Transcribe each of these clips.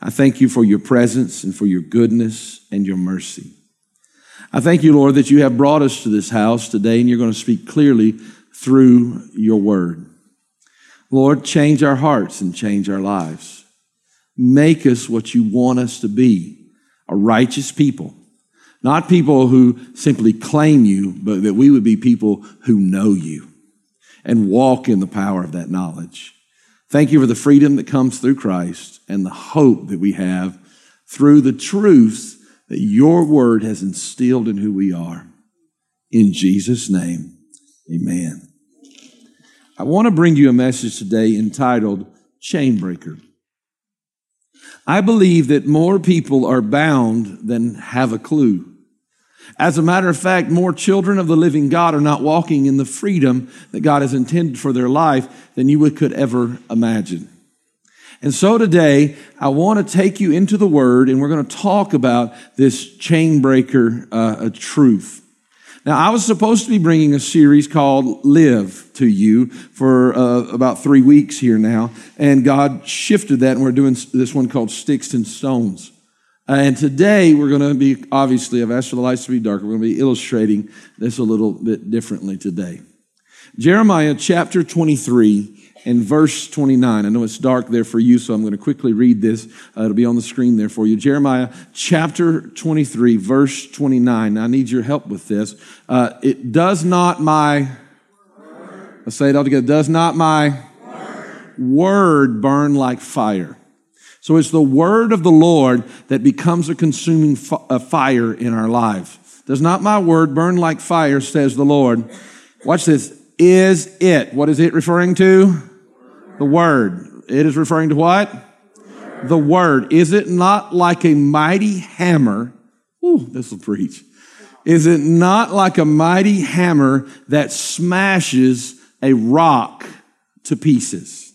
I thank you for your presence and for your goodness and your mercy. I thank you, Lord, that you have brought us to this house today and you're going to speak clearly through your word. Lord, change our hearts and change our lives. Make us what you want us to be a righteous people, not people who simply claim you, but that we would be people who know you and walk in the power of that knowledge. Thank you for the freedom that comes through Christ and the hope that we have through the truths that your word has instilled in who we are. In Jesus' name, amen. I want to bring you a message today entitled Chainbreaker. I believe that more people are bound than have a clue. As a matter of fact, more children of the living God are not walking in the freedom that God has intended for their life than you could ever imagine. And so today, I want to take you into the Word, and we're going to talk about this chain breaker uh, truth. Now, I was supposed to be bringing a series called Live to you for uh, about three weeks here now, and God shifted that, and we're doing this one called Sticks and Stones. And today we're going to be, obviously, I've asked for the lights to be darker. We're going to be illustrating this a little bit differently today. Jeremiah chapter 23 and verse 29. I know it's dark there for you, so I'm going to quickly read this. Uh, it'll be on the screen there for you. Jeremiah chapter 23, verse 29. I need your help with this. Uh, it does not my, let's say it all together, does not my word burn like fire. So it's the word of the Lord that becomes a consuming fire in our lives. Does not my word burn like fire, says the Lord. Watch this. Is it? What is it referring to? The word. It is referring to what? The word. Is it not like a mighty hammer? Ooh, this will preach. Is it not like a mighty hammer that smashes a rock to pieces?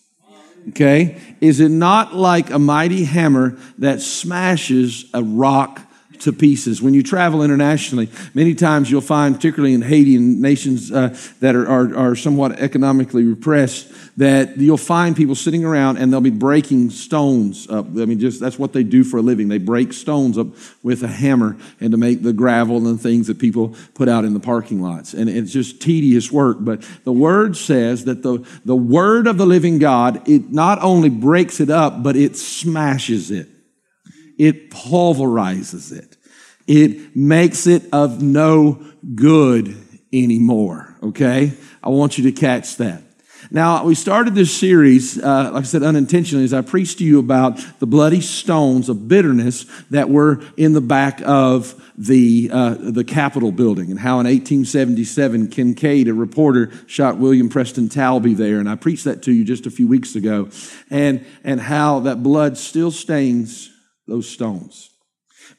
Okay? Is it not like a mighty hammer that smashes a rock to pieces. When you travel internationally, many times you'll find, particularly in Haiti and nations uh, that are, are, are, somewhat economically repressed, that you'll find people sitting around and they'll be breaking stones up. I mean, just that's what they do for a living. They break stones up with a hammer and to make the gravel and things that people put out in the parking lots. And it's just tedious work. But the word says that the, the word of the living God, it not only breaks it up, but it smashes it it pulverizes it. It makes it of no good anymore. Okay? I want you to catch that. Now, we started this series, uh, like I said, unintentionally, as I preached to you about the bloody stones of bitterness that were in the back of the, uh, the Capitol building, and how in 1877, Kincaid, a reporter, shot William Preston Taulbee there. And I preached that to you just a few weeks ago, and, and how that blood still stains those stones.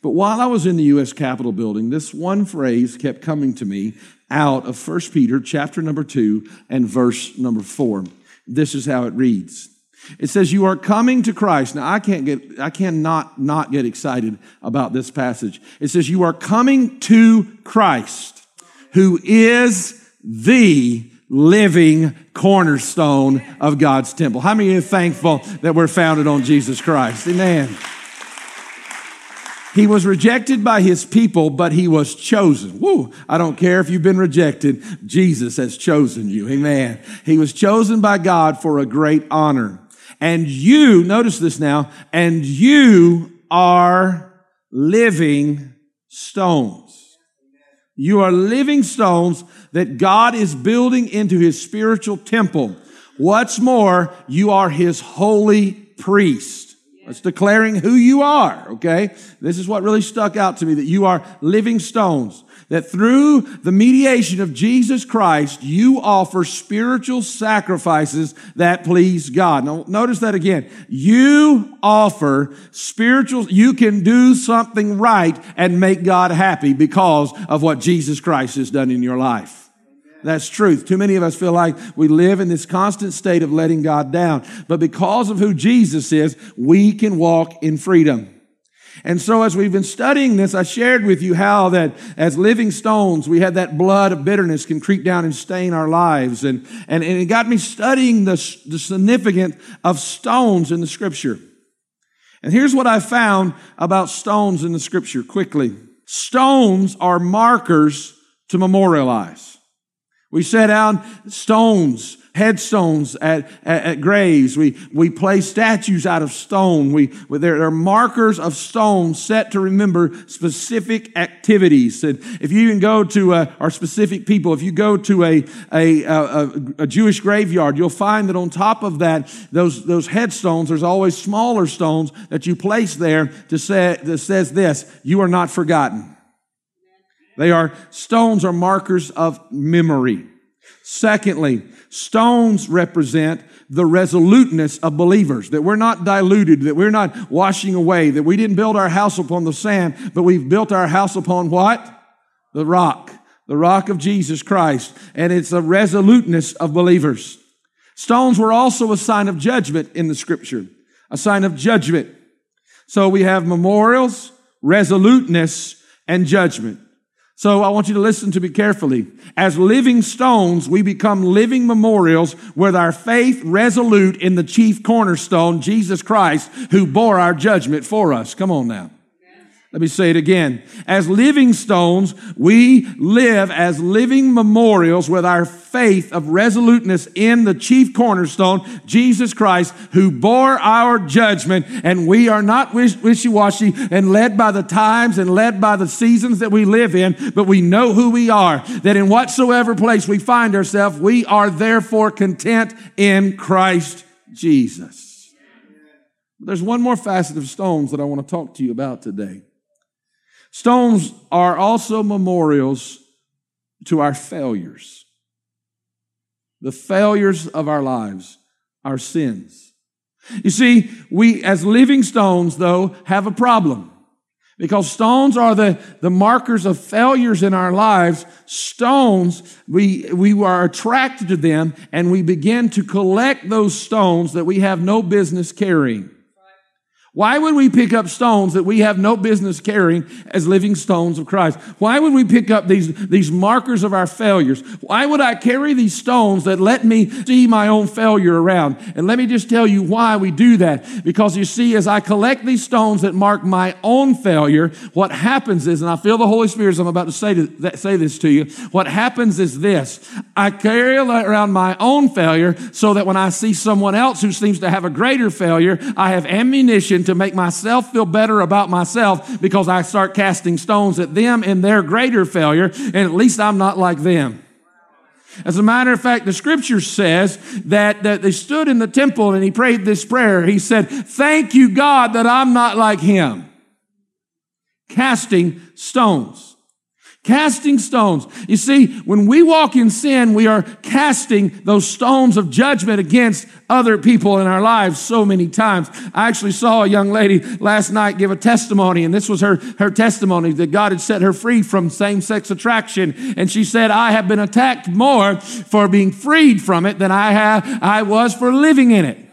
But while I was in the U.S. Capitol building, this one phrase kept coming to me out of 1 Peter chapter number 2 and verse number 4. This is how it reads. It says, You are coming to Christ. Now, I can't get, I cannot not get excited about this passage. It says, You are coming to Christ, who is the living cornerstone of God's temple. How many are thankful that we're founded on Jesus Christ? Amen. He was rejected by his people, but he was chosen. Woo! I don't care if you've been rejected. Jesus has chosen you. Amen. He was chosen by God for a great honor. And you, notice this now, and you are living stones. You are living stones that God is building into his spiritual temple. What's more, you are his holy priest. It's declaring who you are, okay? This is what really stuck out to me that you are living stones. that through the mediation of Jesus Christ, you offer spiritual sacrifices that please God. Now, notice that again. You offer spiritual, you can do something right and make God happy because of what Jesus Christ has done in your life. That's truth. Too many of us feel like we live in this constant state of letting God down. But because of who Jesus is, we can walk in freedom. And so as we've been studying this, I shared with you how that as living stones, we had that blood of bitterness can creep down and stain our lives. And, and, and it got me studying the, the significance of stones in the scripture. And here's what I found about stones in the scripture quickly. Stones are markers to memorialize. We set down stones headstones at, at, at, graves. We, we place statues out of stone. We, there are markers of stone set to remember specific activities. And if you even go to uh, our specific people, if you go to a, a, a, a Jewish graveyard, you'll find that on top of that, those, those headstones, there's always smaller stones that you place there to say, that says this, you are not forgotten. They are stones are markers of memory. Secondly, stones represent the resoluteness of believers, that we're not diluted, that we're not washing away, that we didn't build our house upon the sand, but we've built our house upon what? The rock, the rock of Jesus Christ. And it's a resoluteness of believers. Stones were also a sign of judgment in the scripture, a sign of judgment. So we have memorials, resoluteness, and judgment. So I want you to listen to me carefully. As living stones, we become living memorials with our faith resolute in the chief cornerstone, Jesus Christ, who bore our judgment for us. Come on now. Let me say it again. As living stones, we live as living memorials with our faith of resoluteness in the chief cornerstone, Jesus Christ, who bore our judgment. And we are not wishy-washy and led by the times and led by the seasons that we live in, but we know who we are, that in whatsoever place we find ourselves, we are therefore content in Christ Jesus. There's one more facet of stones that I want to talk to you about today. Stones are also memorials to our failures, the failures of our lives, our sins. You see, we as living stones, though, have a problem. Because stones are the, the markers of failures in our lives. Stones, we, we are attracted to them and we begin to collect those stones that we have no business carrying. Why would we pick up stones that we have no business carrying as living stones of Christ? Why would we pick up these, these markers of our failures? Why would I carry these stones that let me see my own failure around? And let me just tell you why we do that. Because you see, as I collect these stones that mark my own failure, what happens is, and I feel the Holy Spirit as I'm about to say, to, say this to you, what happens is this. I carry around my own failure so that when I see someone else who seems to have a greater failure, I have ammunition to make myself feel better about myself because I start casting stones at them in their greater failure, and at least I'm not like them. As a matter of fact, the scripture says that, that they stood in the temple and he prayed this prayer. He said, Thank you, God, that I'm not like him. Casting stones. Casting stones. You see, when we walk in sin, we are casting those stones of judgment against other people in our lives so many times. I actually saw a young lady last night give a testimony, and this was her, her testimony that God had set her free from same sex attraction. And she said, I have been attacked more for being freed from it than I have, I was for living in it.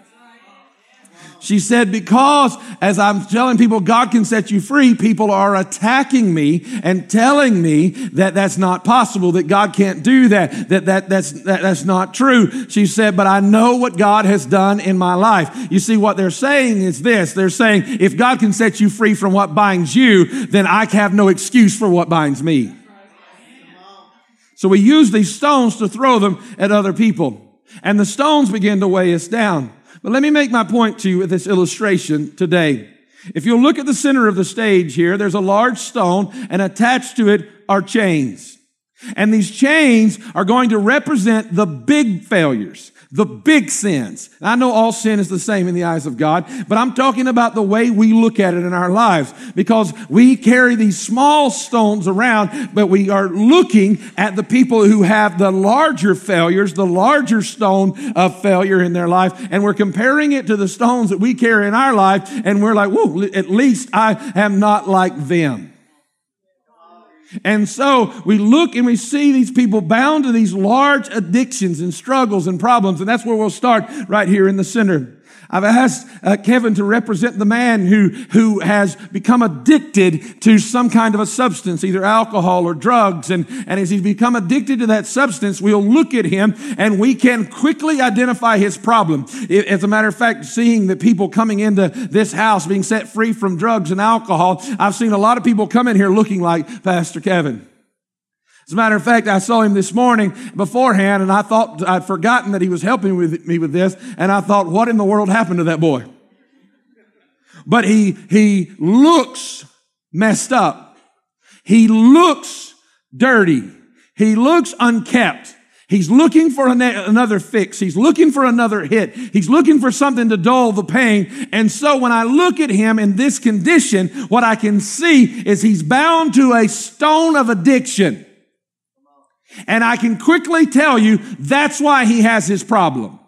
She said, because as I'm telling people God can set you free, people are attacking me and telling me that that's not possible, that God can't do that, that, that that's, that, that's not true. She said, but I know what God has done in my life. You see, what they're saying is this. They're saying, if God can set you free from what binds you, then I have no excuse for what binds me. So we use these stones to throw them at other people. And the stones begin to weigh us down. But let me make my point to you with this illustration today. If you'll look at the center of the stage here, there's a large stone and attached to it are chains. And these chains are going to represent the big failures, the big sins. I know all sin is the same in the eyes of God, but I'm talking about the way we look at it in our lives because we carry these small stones around, but we are looking at the people who have the larger failures, the larger stone of failure in their life, and we're comparing it to the stones that we carry in our life, and we're like, whoa, at least I am not like them. And so we look and we see these people bound to these large addictions and struggles and problems. And that's where we'll start right here in the center. I've asked uh, Kevin to represent the man who, who has become addicted to some kind of a substance, either alcohol or drugs. And, and as he's become addicted to that substance, we'll look at him and we can quickly identify his problem. As a matter of fact, seeing the people coming into this house being set free from drugs and alcohol, I've seen a lot of people come in here looking like Pastor Kevin. As a matter of fact, I saw him this morning beforehand and I thought I'd forgotten that he was helping with me with this. And I thought, what in the world happened to that boy? But he, he looks messed up. He looks dirty. He looks unkept. He's looking for another fix. He's looking for another hit. He's looking for something to dull the pain. And so when I look at him in this condition, what I can see is he's bound to a stone of addiction. And I can quickly tell you that's why he has his problem.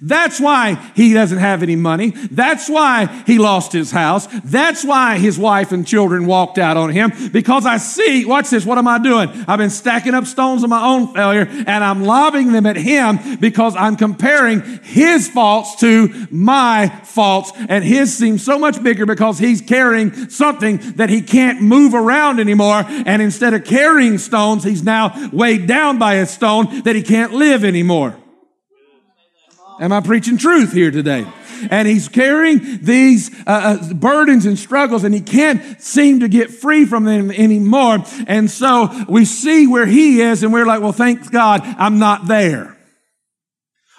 That's why he doesn't have any money. That's why he lost his house. That's why his wife and children walked out on him. Because I see, watch this, what am I doing? I've been stacking up stones of my own failure and I'm lobbing them at him because I'm comparing his faults to my faults. And his seems so much bigger because he's carrying something that he can't move around anymore. And instead of carrying stones, he's now weighed down by a stone that he can't live anymore. Am I preaching truth here today? And he's carrying these uh, uh, burdens and struggles, and he can't seem to get free from them anymore. And so we see where he is, and we're like, well, thank God I'm not there.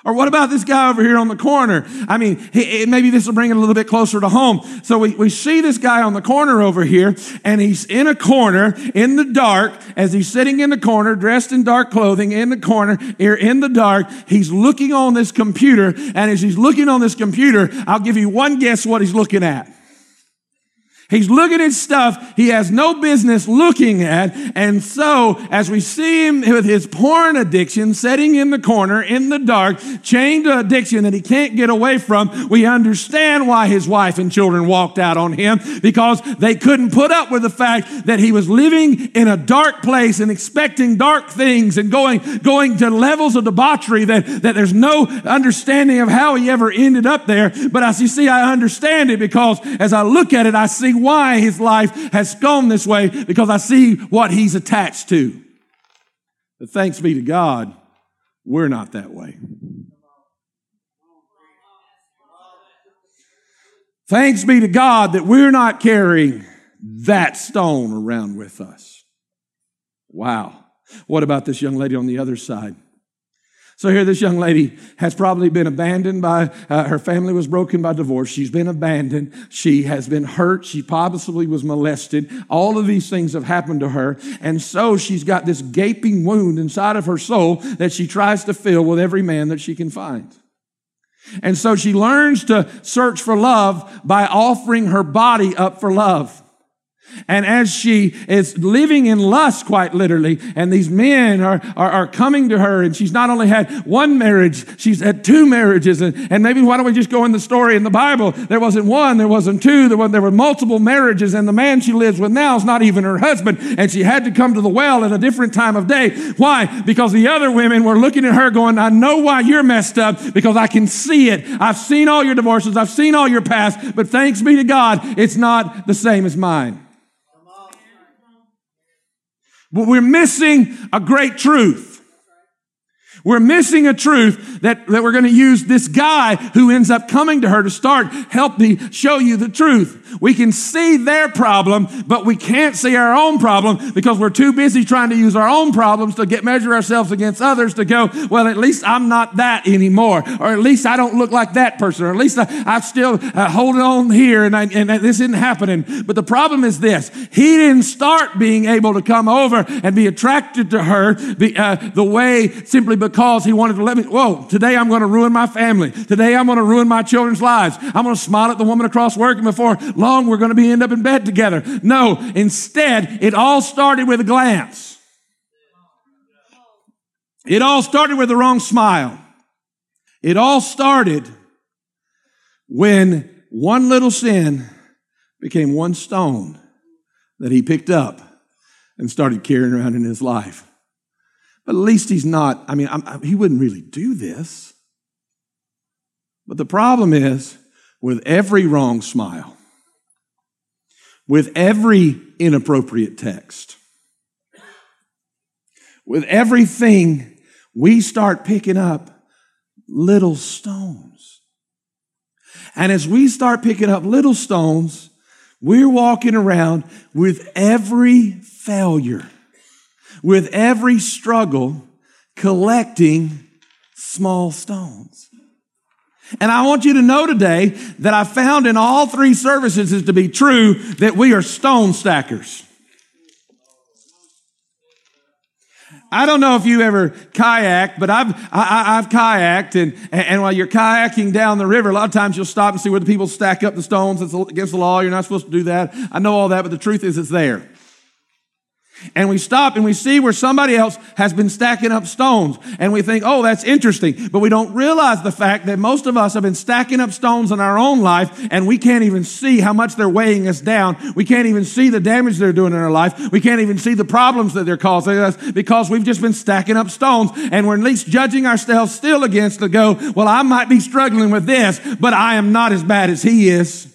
Or what about this guy over here on the corner? I mean, he, maybe this will bring it a little bit closer to home. So we, we see this guy on the corner over here, and he's in a corner in the dark as he's sitting in the corner, dressed in dark clothing in the corner, here in the dark. He's looking on this computer, and as he's looking on this computer, I'll give you one guess what he's looking at. He's looking at stuff he has no business looking at. And so, as we see him with his porn addiction sitting in the corner in the dark, chained to addiction that he can't get away from, we understand why his wife and children walked out on him because they couldn't put up with the fact that he was living in a dark place and expecting dark things and going, going to levels of debauchery that, that there's no understanding of how he ever ended up there. But as you see, I understand it because as I look at it, I see why his life has gone this way because I see what he's attached to. But thanks be to God, we're not that way. Thanks be to God that we're not carrying that stone around with us. Wow. What about this young lady on the other side? So here, this young lady has probably been abandoned by, uh, her family was broken by divorce. She's been abandoned. She has been hurt. She possibly was molested. All of these things have happened to her. And so she's got this gaping wound inside of her soul that she tries to fill with every man that she can find. And so she learns to search for love by offering her body up for love. And as she is living in lust, quite literally, and these men are, are, are, coming to her, and she's not only had one marriage, she's had two marriages. And, and maybe why don't we just go in the story in the Bible? There wasn't one, there wasn't two, there there were multiple marriages, and the man she lives with now is not even her husband. And she had to come to the well at a different time of day. Why? Because the other women were looking at her going, I know why you're messed up, because I can see it. I've seen all your divorces, I've seen all your past, but thanks be to God, it's not the same as mine. But we're missing a great truth. We're missing a truth that, that we're going to use this guy who ends up coming to her to start, help me show you the truth. We can see their problem, but we can't see our own problem because we're too busy trying to use our own problems to get measure ourselves against others to go, well, at least I'm not that anymore. Or at least I don't look like that person. Or at least I, am still uh, holding on here and, I, and this isn't happening. But the problem is this. He didn't start being able to come over and be attracted to her be, uh, the way simply because because he wanted to let me, whoa, today I'm going to ruin my family. Today I'm going to ruin my children's lives. I'm going to smile at the woman across work and before long we're going to be end up in bed together. No, instead, it all started with a glance. It all started with the wrong smile. It all started when one little sin became one stone that he picked up and started carrying around in his life. At least he's not, I mean, I'm, he wouldn't really do this. But the problem is, with every wrong smile, with every inappropriate text, with everything, we start picking up little stones. And as we start picking up little stones, we're walking around with every failure, with every struggle, collecting small stones. And I want you to know today that I found in all three services is to be true that we are stone stackers. I don't know if you ever kayak, but I've, I, have kayaked and, and while you're kayaking down the river, a lot of times you'll stop and see where the people stack up the stones. It's against the law. You're not supposed to do that. I know all that, but the truth is it's there. And we stop and we see where somebody else has been stacking up stones. And we think, oh, that's interesting. But we don't realize the fact that most of us have been stacking up stones in our own life and we can't even see how much they're weighing us down. We can't even see the damage they're doing in our life. We can't even see the problems that they're causing us because we've just been stacking up stones and we're at least judging ourselves still against to go, well, I might be struggling with this, but I am not as bad as he is.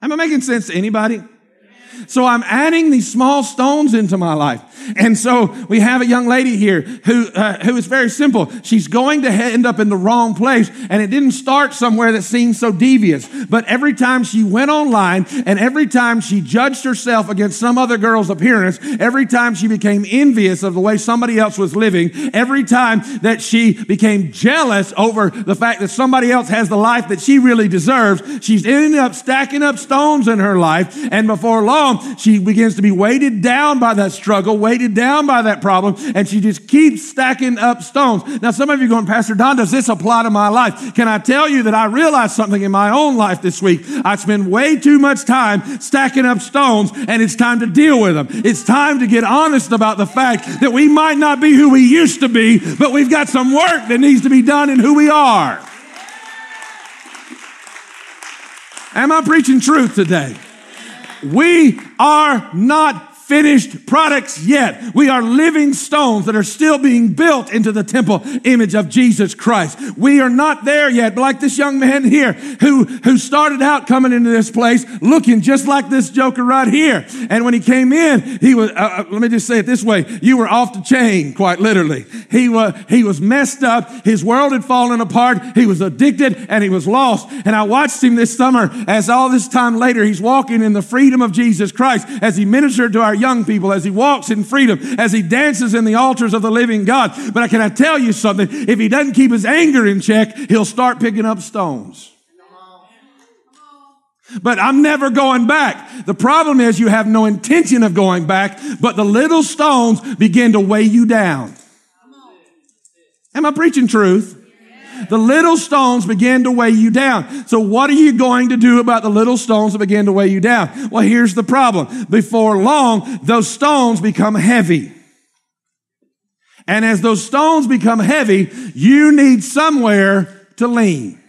Am I making sense to anybody? So I'm adding these small stones into my life. And so we have a young lady here who, uh, who is very simple. She's going to end up in the wrong place. And it didn't start somewhere that seemed so devious. But every time she went online and every time she judged herself against some other girl's appearance, every time she became envious of the way somebody else was living, every time that she became jealous over the fact that somebody else has the life that she really deserves, she's ending up stacking up stones in her life. And before long, she begins to be weighted down by that struggle, weighted down by that problem, and she just keeps stacking up stones. Now, some of you going, Pastor Don, does this apply to my life? Can I tell you that I realized something in my own life this week? I spend way too much time stacking up stones, and it's time to deal with them. It's time to get honest about the fact that we might not be who we used to be, but we've got some work that needs to be done in who we are. Am I preaching truth today? We are not finished products yet. We are living stones that are still being built into the temple image of Jesus Christ. We are not there yet, but like this young man here who, who started out coming into this place looking just like this joker right here. And when he came in, he was, uh, uh let me just say it this way. You were off the chain, quite literally. He was, he was messed up. His world had fallen apart. He was addicted and he was lost. And I watched him this summer as all this time later, he's walking in the freedom of Jesus Christ as he ministered to our young people, as he walks in freedom, as he dances in the altars of the living God. But can I tell you something? If he doesn't keep his anger in check, he'll start picking up stones. But I'm never going back. The problem is you have no intention of going back, but the little stones begin to weigh you down. Am I preaching truth? The little stones begin to weigh you down. So what are you going to do about the little stones that begin to weigh you down? Well, here's the problem. Before long, those stones become heavy. And as those stones become heavy, you need somewhere to lean.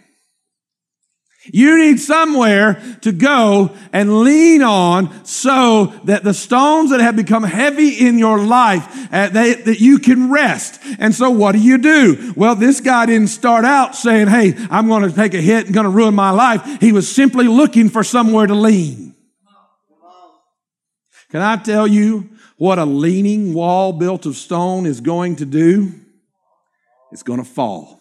You need somewhere to go and lean on so that the stones that have become heavy in your life, uh, they, that you can rest. And so what do you do? Well, this guy didn't start out saying, Hey, I'm going to take a hit and going to ruin my life. He was simply looking for somewhere to lean. Can I tell you what a leaning wall built of stone is going to do? It's going to fall.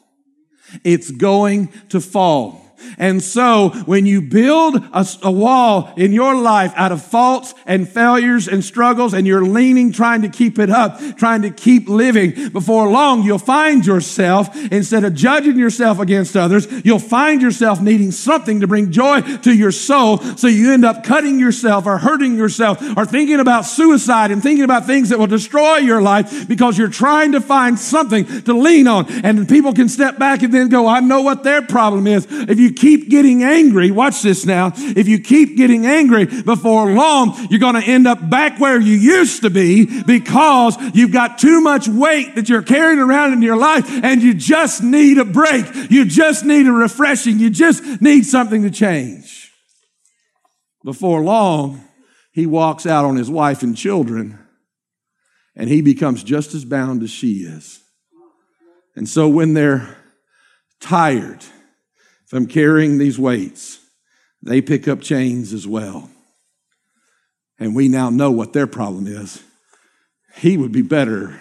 It's going to fall. And so when you build a, a, wall in your life out of faults and failures and struggles and you're leaning, trying to keep it up, trying to keep living, before long you'll find yourself, instead of judging yourself against others, you'll find yourself needing something to bring joy to your soul. So you end up cutting yourself or hurting yourself or thinking about suicide and thinking about things that will destroy your life because you're trying to find something to lean on. And people can step back and then go, I know what their problem is. If you keep getting angry, watch this now. If you keep getting angry before long, you're going to end up back where you used to be because you've got too much weight that you're carrying around in your life and you just need a break. You just need a refreshing. You just need something to change. Before long, he walks out on his wife and children and he becomes just as bound as she is. And so when they're tired from carrying these weights, they pick up chains as well. And we now know what their problem is. He would be better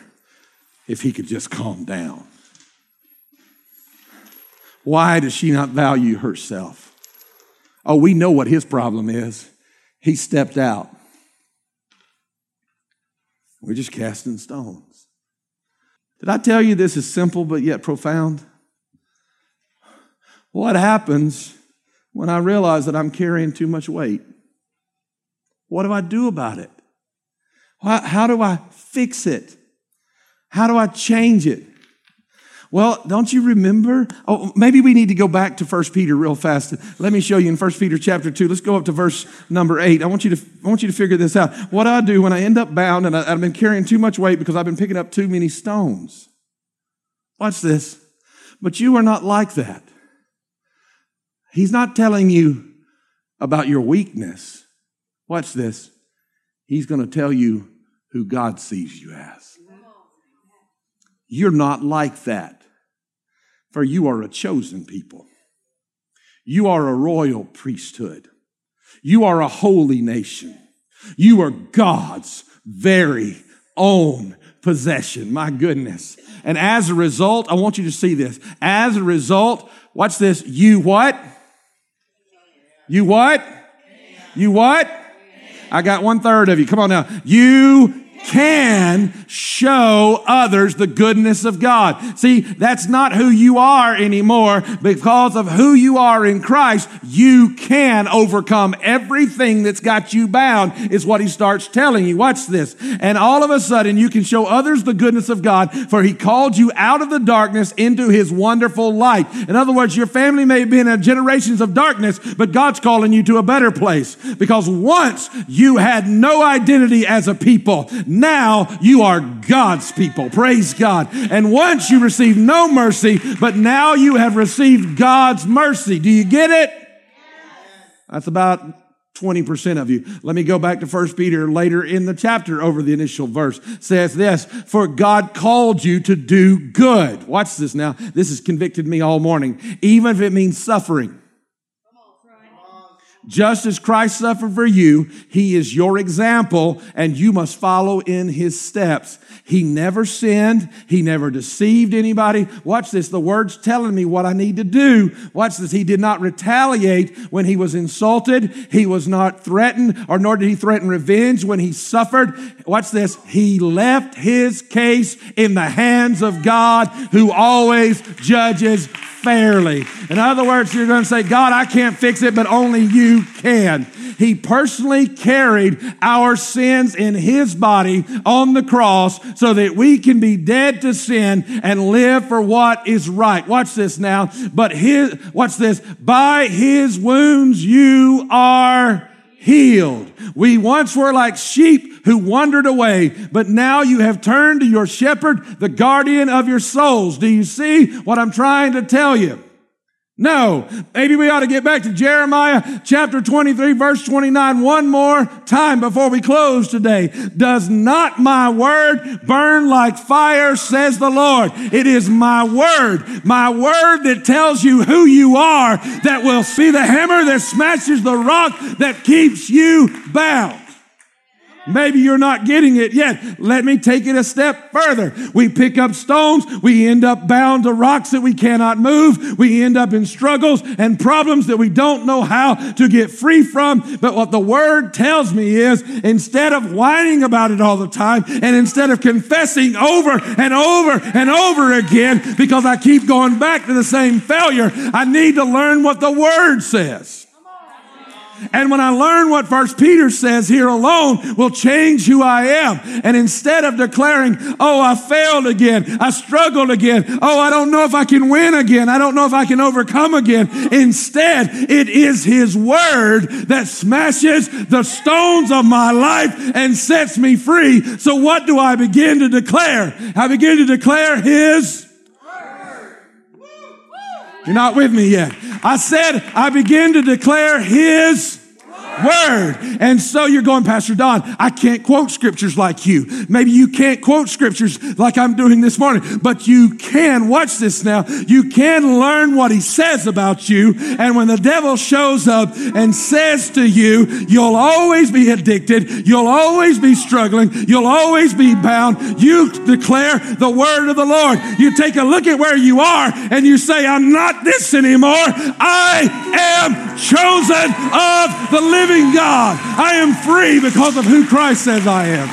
if he could just calm down. Why does she not value herself? Oh, we know what his problem is. He stepped out. We're just casting stones. Did I tell you this is simple but yet profound? What happens when I realize that I'm carrying too much weight? What do I do about it? How do I fix it? How do I change it? Well, don't you remember? Oh, maybe we need to go back to 1 Peter real fast. Let me show you in 1 Peter chapter 2. Let's go up to verse number 8. I want you to, I want you to figure this out. What I do when I end up bound and I, I've been carrying too much weight because I've been picking up too many stones? Watch this. But you are not like that. He's not telling you about your weakness. Watch this. He's going to tell you who God sees you as. You're not like that, for you are a chosen people. You are a royal priesthood. You are a holy nation. You are God's very own possession. My goodness. And as a result, I want you to see this. As a result, watch this. You what? You what? You what? I got one third of you. Come on now. You can show others the goodness of God. See, that's not who you are anymore. Because of who you are in Christ, you can overcome everything that's got you bound, is what he starts telling you. Watch this. And all of a sudden, you can show others the goodness of God, for he called you out of the darkness into his wonderful light. In other words, your family may have been in generations of darkness, but God's calling you to a better place. Because once you had no identity as a people, now you are God's people. Praise God. And once you received no mercy, but now you have received God's mercy. Do you get it? That's about 20% of you. Let me go back to 1 Peter later in the chapter over the initial verse. Says this, for God called you to do good. Watch this now. This has convicted me all morning. Even if it means suffering. Just as Christ suffered for you, he is your example and you must follow in his steps. He never sinned. He never deceived anybody. Watch this. The word's telling me what I need to do. Watch this. He did not retaliate when he was insulted. He was not threatened or nor did he threaten revenge when he suffered. Watch this. He left his case in the hands of God who always judges fairly. In other words, you're going to say, God, I can't fix it, but only you can. He personally carried our sins in his body on the cross so that we can be dead to sin and live for what is right. Watch this now. But his, watch this. By his wounds you are healed. We once were like sheep who wandered away, but now you have turned to your shepherd, the guardian of your souls. Do you see what I'm trying to tell you? No. Maybe we ought to get back to Jeremiah chapter 23 verse 29 one more time before we close today. Does not my word burn like fire, says the Lord. It is my word, my word that tells you who you are, that will see the hammer that smashes the rock that keeps you bound. Maybe you're not getting it yet. Let me take it a step further. We pick up stones. We end up bound to rocks that we cannot move. We end up in struggles and problems that we don't know how to get free from. But what the word tells me is instead of whining about it all the time and instead of confessing over and over and over again because I keep going back to the same failure, I need to learn what the word says. And when I learn what First Peter says here alone will change who I am. And instead of declaring, oh, I failed again, I struggled again, oh, I don't know if I can win again, I don't know if I can overcome again. Instead, it is His Word that smashes the stones of my life and sets me free. So what do I begin to declare? I begin to declare His you're not with me yet. I said, I begin to declare His word. And so you're going, Pastor Don, I can't quote scriptures like you. Maybe you can't quote scriptures like I'm doing this morning, but you can, watch this now, you can learn what he says about you. And when the devil shows up and says to you, you'll always be addicted, you'll always be struggling, you'll always be bound, you declare the word of the Lord. You take a look at where you are and you say, I'm not this anymore. I am chosen of the living living God. I am free because of who Christ says I am.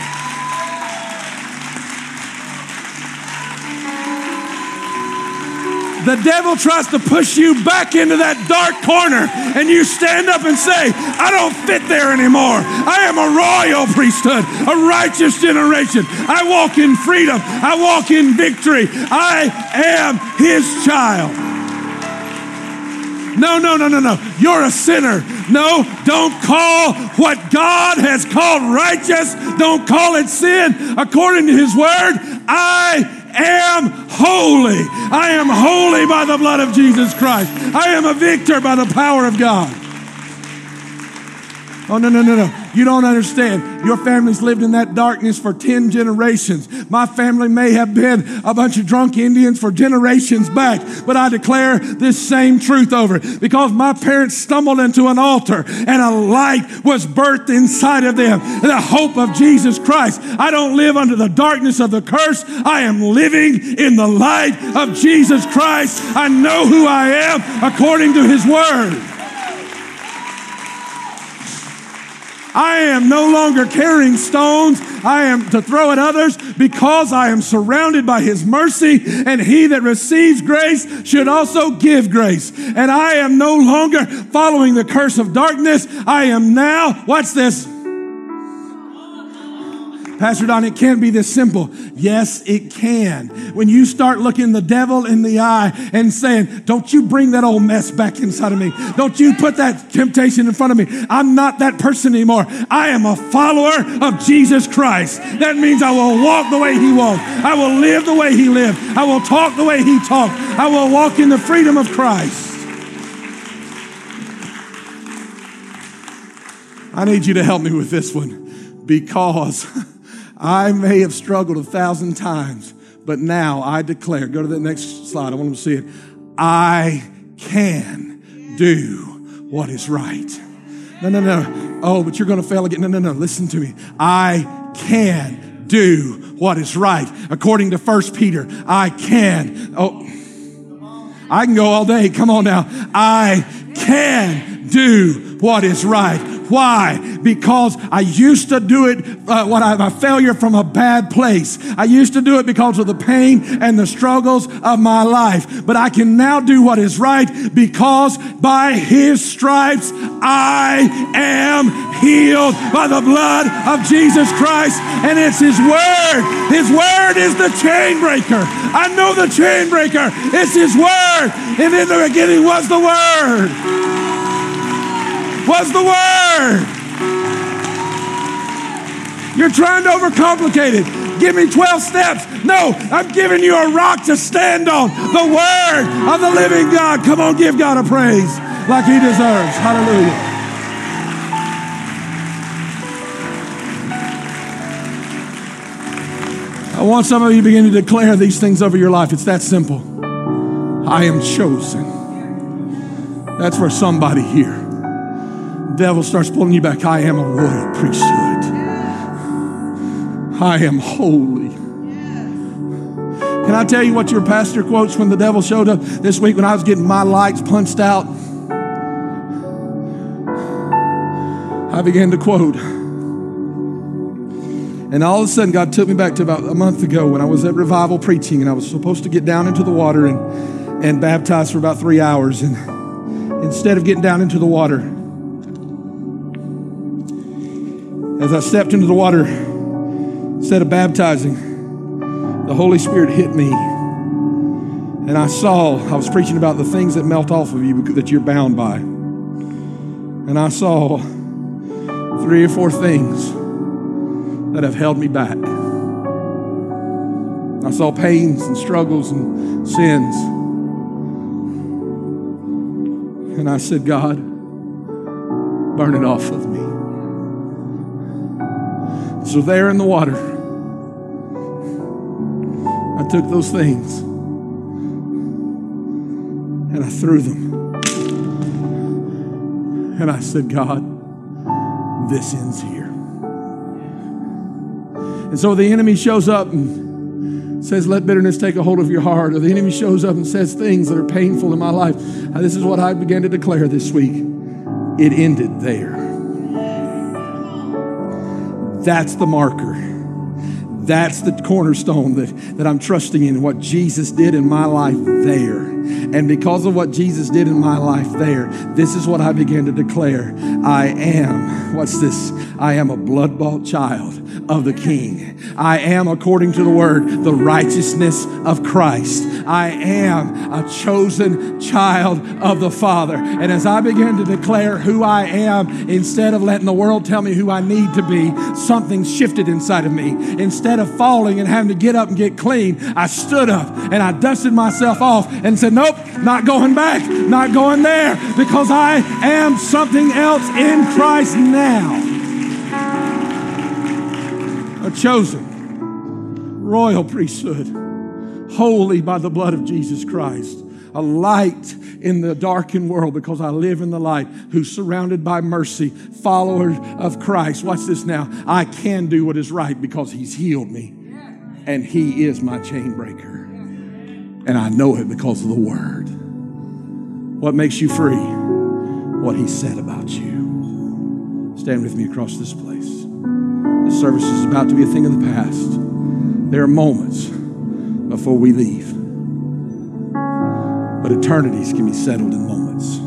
The devil tries to push you back into that dark corner, and you stand up and say, I don't fit there anymore. I am a royal priesthood, a righteous generation. I walk in freedom, I walk in victory. I am his child. No, no, no, no, no. You're a sinner. No, don't call what God has called righteous, don't call it sin. According to His Word, I am holy. I am holy by the blood of Jesus Christ. I am a victor by the power of God. Oh, no, no, no, no. You don't understand. Your family's lived in that darkness for 10 generations. My family may have been a bunch of drunk Indians for generations back, but I declare this same truth over it because my parents stumbled into an altar and a light was birthed inside of them. The hope of Jesus Christ. I don't live under the darkness of the curse. I am living in the light of Jesus Christ. I know who I am according to his word. I am no longer carrying stones. I am to throw at others because I am surrounded by his mercy and he that receives grace should also give grace. And I am no longer following the curse of darkness. I am now, watch this? Pastor Don, it can't be this simple. Yes, it can. When you start looking the devil in the eye and saying, Don't you bring that old mess back inside of me. Don't you put that temptation in front of me. I'm not that person anymore. I am a follower of Jesus Christ. That means I will walk the way he walked. I will live the way he lived. I will talk the way he talked. I will walk in the freedom of Christ. I need you to help me with this one because I may have struggled a thousand times, but now I declare, go to the next slide, I want them to see it. I can do what is right. No, no, no. Oh, but you're going to fail again. No, no, no. Listen to me. I can do what is right. According to First Peter, I can. Oh, I can go all day. Come on now. I can do what is right. Why? Because I used to do it, uh, what I, a failure from a bad place. I used to do it because of the pain and the struggles of my life. But I can now do what is right because by his stripes I am healed by the blood of Jesus Christ. And it's his word. His word is the chain breaker. I know the chain breaker. It's his word. And in the beginning was the word was the Word. You're trying to overcomplicate it. Give me 12 steps. No, I'm giving you a rock to stand on. The Word of the living God. Come on, give God a praise like He deserves. Hallelujah. I want some of you to begin to declare these things over your life. It's that simple. I am chosen. That's for somebody here devil starts pulling you back. I am a royal priesthood. I am holy. Can I tell you what your pastor quotes when the devil showed up this week when I was getting my lights punched out? I began to quote. And all of a sudden, God took me back to about a month ago when I was at revival preaching, and I was supposed to get down into the water and, and baptize for about three hours. And instead of getting down into the water, as I stepped into the water, instead of baptizing, the Holy Spirit hit me. And I saw, I was preaching about the things that melt off of you that you're bound by. And I saw three or four things that have held me back. I saw pains and struggles and sins. And I said, God, burn it off of me. So, there in the water, I took those things and I threw them. And I said, God, this ends here. And so the enemy shows up and says, Let bitterness take a hold of your heart. Or the enemy shows up and says things that are painful in my life. This is what I began to declare this week. It ended there. That's the marker. That's the cornerstone that, that I'm trusting in, what Jesus did in my life there. And because of what Jesus did in my life there, this is what I began to declare. I am, what's this? I am a blood bought child of the King. I am, according to the word, the righteousness of Christ. I am a chosen child of the Father. And as I begin to declare who I am, instead of letting the world tell me who I need to be, something shifted inside of me. Instead of falling and having to get up and get clean, I stood up and I dusted myself off and said, Nope, not going back, not going there, because I am something else in Christ now chosen royal priesthood, holy by the blood of Jesus Christ, a light in the darkened world because I live in the light, who's surrounded by mercy, follower of Christ. Watch this now. I can do what is right because he's healed me, and he is my chain breaker. And I know it because of the word. What makes you free? What he said about you. Stand with me across this place. Service is about to be a thing of the past. There are moments before we leave, but eternities can be settled in moments.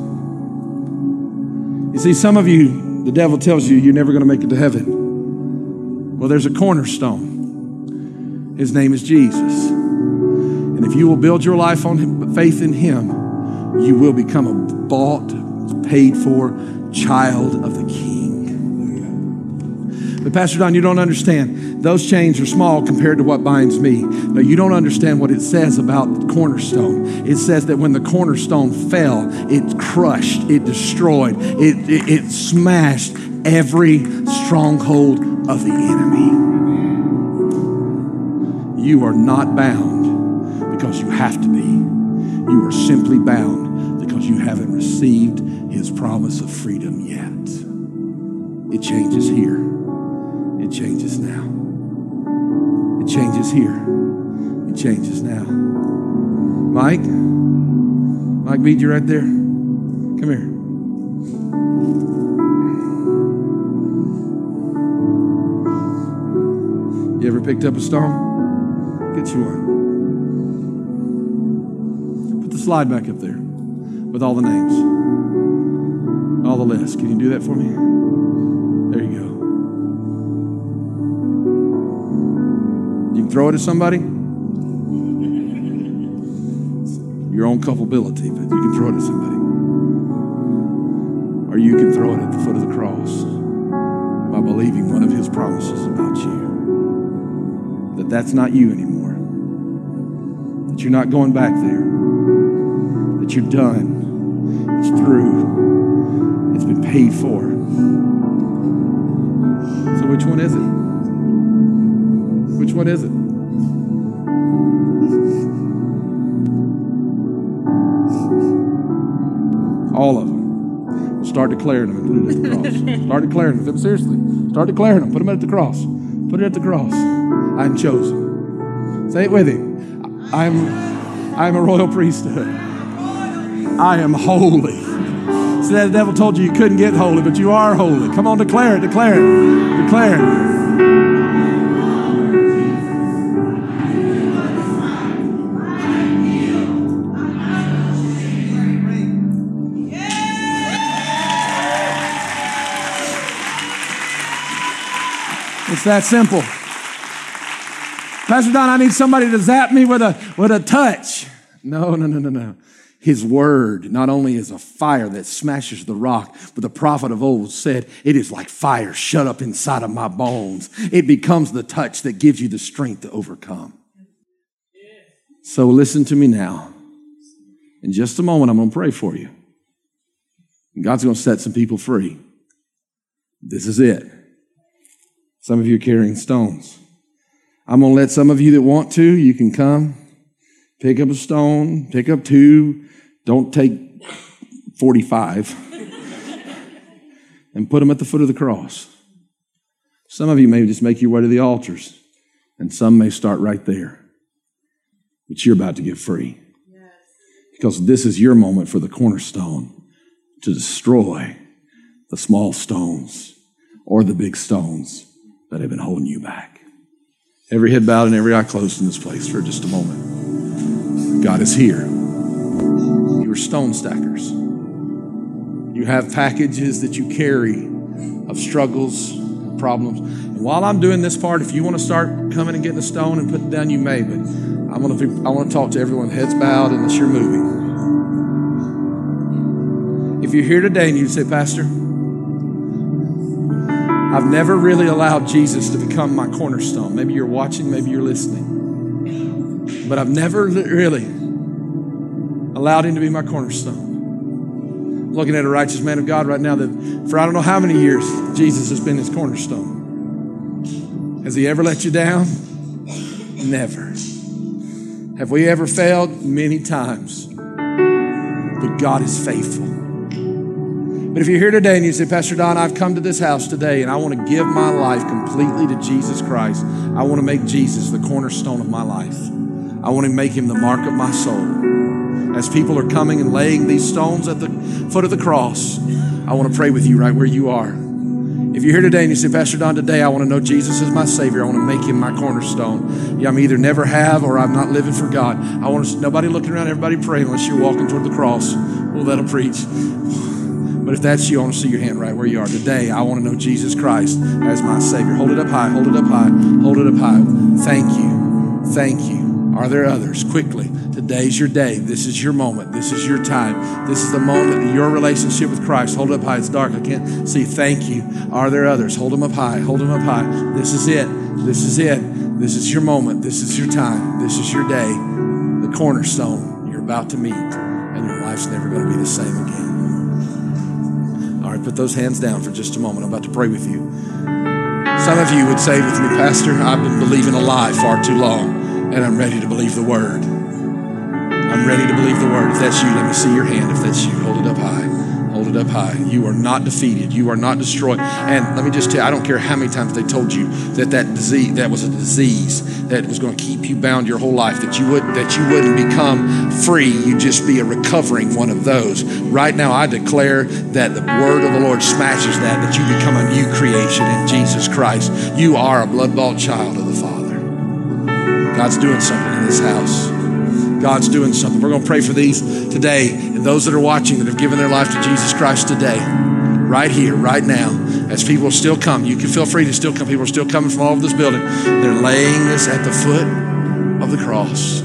You see, some of you, the devil tells you you're never going to make it to heaven. Well, there's a cornerstone. His name is Jesus. And if you will build your life on him, faith in him, you will become a bought, paid for child of the King. But Pastor Don, you don't understand. Those chains are small compared to what binds me. No, you don't understand what it says about the cornerstone. It says that when the cornerstone fell, it crushed, it destroyed, it, it, it smashed every stronghold of the enemy. You are not bound because you have to be. You are simply bound because you haven't received his promise of freedom yet. It changes here. Changes now. It changes here. It changes now. Mike? Mike Mead, you right there? Come here. You ever picked up a stone? Get you one. Put the slide back up there with all the names, all the lists. Can you do that for me? There you go. Throw it at somebody? Your own culpability, but you can throw it at somebody. Or you can throw it at the foot of the cross by believing one of his promises about you. That that's not you anymore. That you're not going back there. That you're done. It's through. It's been paid for. So which one is it? Which one is it? All of them. Start declaring them and put it at the cross. Start declaring them. Seriously. Start declaring them. Put them at the cross. Put it at the cross. I'm chosen. Say it with him. I'm, I'm a royal priesthood. I am holy. See, that the devil told you you couldn't get holy, but you are holy. Come on, declare it, declare it, declare it. That simple. Pastor Don, I need somebody to zap me with a, with a touch. No, no, no, no, no. His word not only is a fire that smashes the rock, but the prophet of old said, It is like fire shut up inside of my bones. It becomes the touch that gives you the strength to overcome. So listen to me now. In just a moment, I'm going to pray for you. God's going to set some people free. This is it. Some of you are carrying stones. I'm going to let some of you that want to, you can come, pick up a stone, pick up two, don't take 45, and put them at the foot of the cross. Some of you may just make your way to the altars, and some may start right there. But you're about to get free. Because this is your moment for the cornerstone to destroy the small stones or the big stones that have been holding you back. Every head bowed and every eye closed in this place for just a moment. God is here. You are stone stackers. You have packages that you carry of struggles problems. And while I'm doing this part, if you want to start coming and getting a stone and putting it down, you may. But I want to I want to talk to everyone heads bowed unless you're moving. If you're here today and you say, Pastor, never really allowed Jesus to become my cornerstone. Maybe you're watching, maybe you're listening. But I've never really allowed him to be my cornerstone. Looking at a righteous man of God right now that for I don't know how many years Jesus has been his cornerstone. Has he ever let you down? Never. Have we ever failed? Many times. But God is faithful. But if you're here today and you say, Pastor Don, I've come to this house today and I want to give my life completely to Jesus Christ. I want to make Jesus the cornerstone of my life. I want to make him the mark of my soul. As people are coming and laying these stones at the foot of the cross, I want to pray with you right where you are. If you're here today and you say, Pastor Don, today I want to know Jesus is my Savior. I want to make him my cornerstone. Yeah, I'm either never have or I'm not living for God. I want to, nobody looking around, everybody praying unless you're walking toward the cross. We'll him preach. But if that's you, I want to see your hand right where you are. Today, I want to know Jesus Christ as my Savior. Hold it up high, hold it up high, hold it up high. Thank you. Thank you. Are there others? Quickly. Today's your day. This is your moment. This is your time. This is the moment, your relationship with Christ. Hold it up high. It's dark. I can't see. Thank you. Are there others? Hold them up high. Hold them up high. This is it. This is it. This is your moment. This is your time. This is your day. The cornerstone you're about to meet, and your life's never going to be the same again. All right, put those hands down for just a moment. I'm about to pray with you. Some of you would say with me, Pastor, I've been believing a lie far too long, and I'm ready to believe the word. I'm ready to believe the word. If that's you, let me see your hand. If that's you, hold it up high. Hold it up high. You are not defeated. You are not destroyed. And let me just tell you, I don't care how many times they told you that that disease, that was a disease that was going to keep you bound your whole life, that you would that you wouldn't become free. You'd just be a recovering one of those. Right now, I declare that the word of the Lord smashes that, that you become a new creation in Jesus Christ. You are a blood-bought child of the Father. God's doing something in this house. God's doing something. We're going to pray for these today and those that are watching that have given their life to Jesus Christ today, right here, right now. As people still come, you can feel free to still come. People are still coming from all over this building. They're laying this at the foot of the cross.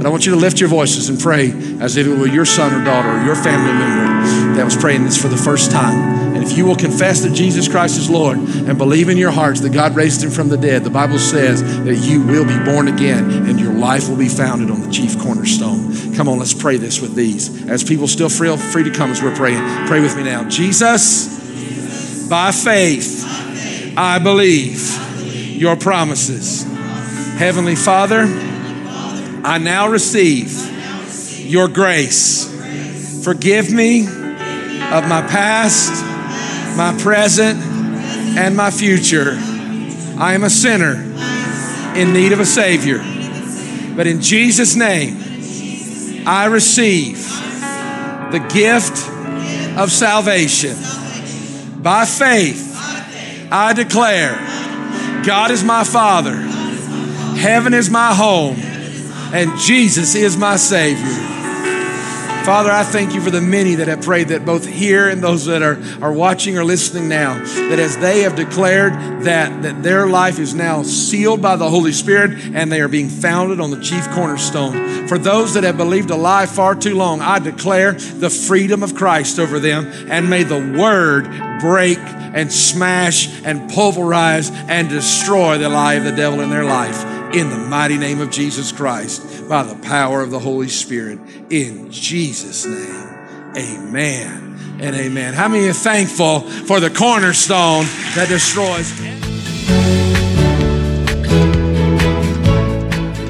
But I want you to lift your voices and pray as if it were your son or daughter or your family member that was praying this for the first time. And if you will confess that Jesus Christ is Lord and believe in your hearts that God raised him from the dead, the Bible says that you will be born again and your life will be founded on the chief cornerstone. Come on, let's pray this with these. As people still feel free to come as we're praying, pray with me now. Jesus, by faith, I believe your promises. Heavenly Father, I now receive your grace. Forgive me of my past, my present, and my future. I am a sinner in need of a Savior. But in Jesus' name, I receive the gift of salvation. By faith, I declare God is my Father, heaven is my home, and Jesus is my Savior. Father, I thank you for the many that have prayed that both here and those that are, are watching or listening now, that as they have declared that, that their life is now sealed by the Holy Spirit and they are being founded on the chief cornerstone. For those that have believed a lie far too long, I declare the freedom of Christ over them and may the word break and smash and pulverize and destroy the lie of the devil in their life in the mighty name of Jesus Christ by the power of the Holy Spirit. In Jesus' name, amen and amen. How many are thankful for the cornerstone that destroys?